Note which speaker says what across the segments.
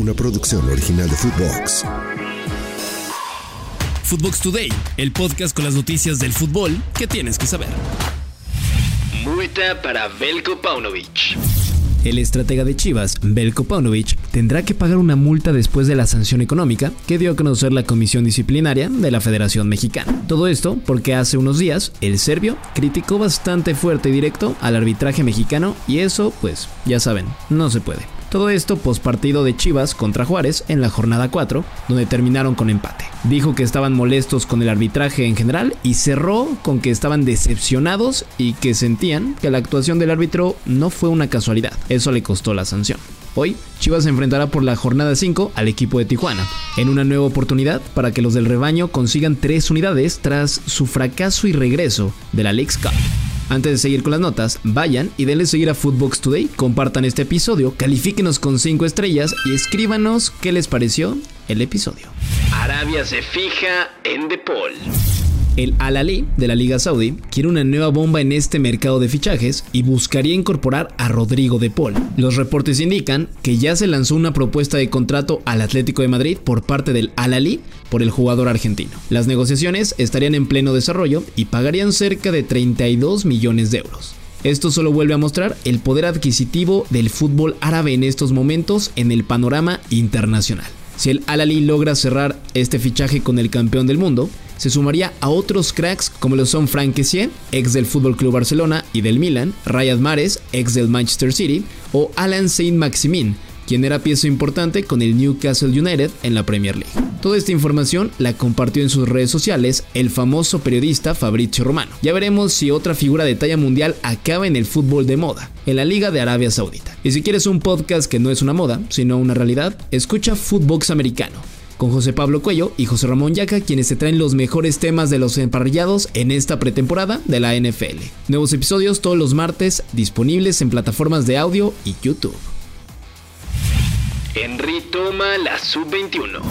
Speaker 1: una producción original de Footbox.
Speaker 2: Footbox Today, el podcast con las noticias del fútbol que tienes que saber.
Speaker 3: Multa para Belko Paunovic.
Speaker 2: El estratega de Chivas, Belko Paunovic, tendrá que pagar una multa después de la sanción económica que dio a conocer la Comisión Disciplinaria de la Federación Mexicana. Todo esto porque hace unos días el serbio criticó bastante fuerte y directo al arbitraje mexicano y eso, pues, ya saben, no se puede. Todo esto partido de Chivas contra Juárez en la jornada 4, donde terminaron con empate. Dijo que estaban molestos con el arbitraje en general y cerró con que estaban decepcionados y que sentían que la actuación del árbitro no fue una casualidad. Eso le costó la sanción. Hoy, Chivas se enfrentará por la jornada 5 al equipo de Tijuana, en una nueva oportunidad para que los del rebaño consigan tres unidades tras su fracaso y regreso de la League's Cup. Antes de seguir con las notas, vayan y denle seguir a Footbox Today, compartan este episodio, califíquenos con 5 estrellas y escríbanos qué les pareció el episodio.
Speaker 3: Arabia se fija en De Paul.
Speaker 2: El Al-Ali de la Liga Saudí quiere una nueva bomba en este mercado de fichajes y buscaría incorporar a Rodrigo de Paul. Los reportes indican que ya se lanzó una propuesta de contrato al Atlético de Madrid por parte del Al-Ali por el jugador argentino. Las negociaciones estarían en pleno desarrollo y pagarían cerca de 32 millones de euros. Esto solo vuelve a mostrar el poder adquisitivo del fútbol árabe en estos momentos en el panorama internacional. Si el Al-Ali logra cerrar este fichaje con el campeón del mundo, se sumaría a otros cracks como lo son Frank Kessié, ex del Fútbol Club Barcelona y del Milan, Rayad Mahrez, ex del Manchester City, o Alan Saint-Maximin, quien era pieza importante con el Newcastle United en la Premier League. Toda esta información la compartió en sus redes sociales el famoso periodista Fabrizio Romano. Ya veremos si otra figura de talla mundial acaba en el fútbol de moda, en la Liga de Arabia Saudita. Y si quieres un podcast que no es una moda, sino una realidad, escucha Footbox Americano con José Pablo Cuello y José Ramón Yaca, quienes se traen los mejores temas de los emparrillados en esta pretemporada de la NFL. Nuevos episodios todos los martes disponibles en plataformas de audio y YouTube.
Speaker 3: Henry toma la sub-21.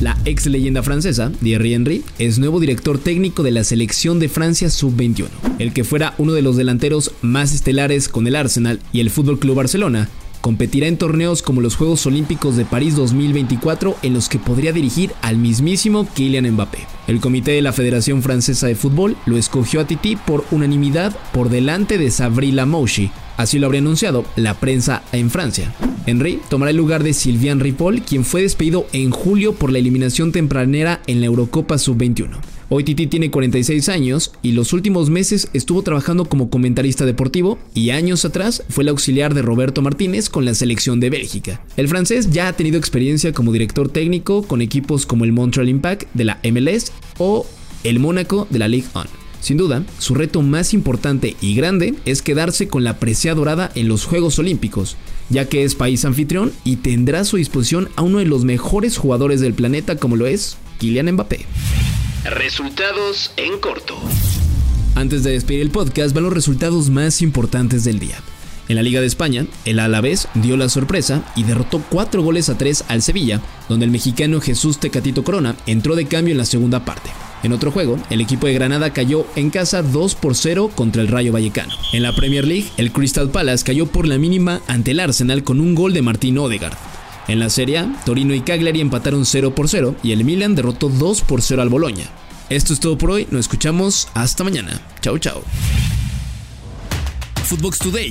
Speaker 2: La ex leyenda francesa, Thierry Henry, es nuevo director técnico de la selección de Francia sub-21. El que fuera uno de los delanteros más estelares con el Arsenal y el Fútbol Club Barcelona, Competirá en torneos como los Juegos Olímpicos de París 2024 en los que podría dirigir al mismísimo Kylian Mbappé. El comité de la Federación Francesa de Fútbol lo escogió a Titi por unanimidad por delante de Sabri Lamouchi, así lo habría anunciado la prensa en Francia. Henry tomará el lugar de Sylvain Ripoll, quien fue despedido en julio por la eliminación tempranera en la Eurocopa Sub-21. Hoy Titi tiene 46 años y los últimos meses estuvo trabajando como comentarista deportivo y años atrás fue el auxiliar de Roberto Martínez con la selección de Bélgica. El francés ya ha tenido experiencia como director técnico con equipos como el Montreal Impact de la MLS o el Mónaco de la Ligue 1. Sin duda, su reto más importante y grande es quedarse con la presea dorada en los Juegos Olímpicos, ya que es país anfitrión y tendrá a su disposición a uno de los mejores jugadores del planeta como lo es Kylian Mbappé.
Speaker 3: Resultados en corto.
Speaker 2: Antes de despedir el podcast van los resultados más importantes del día. En la Liga de España, el Alavés dio la sorpresa y derrotó 4 goles a 3 al Sevilla, donde el mexicano Jesús Tecatito Corona entró de cambio en la segunda parte. En otro juego, el equipo de Granada cayó en casa 2 por 0 contra el Rayo Vallecano. En la Premier League, el Crystal Palace cayó por la mínima ante el Arsenal con un gol de Martín Odegaard. En la Serie A, Torino y Cagliari empataron 0 por 0 y el Milan derrotó 2 por 0 al Boloña. Esto es todo por hoy, nos escuchamos hasta mañana. Chao, chao.
Speaker 1: Footbox Today.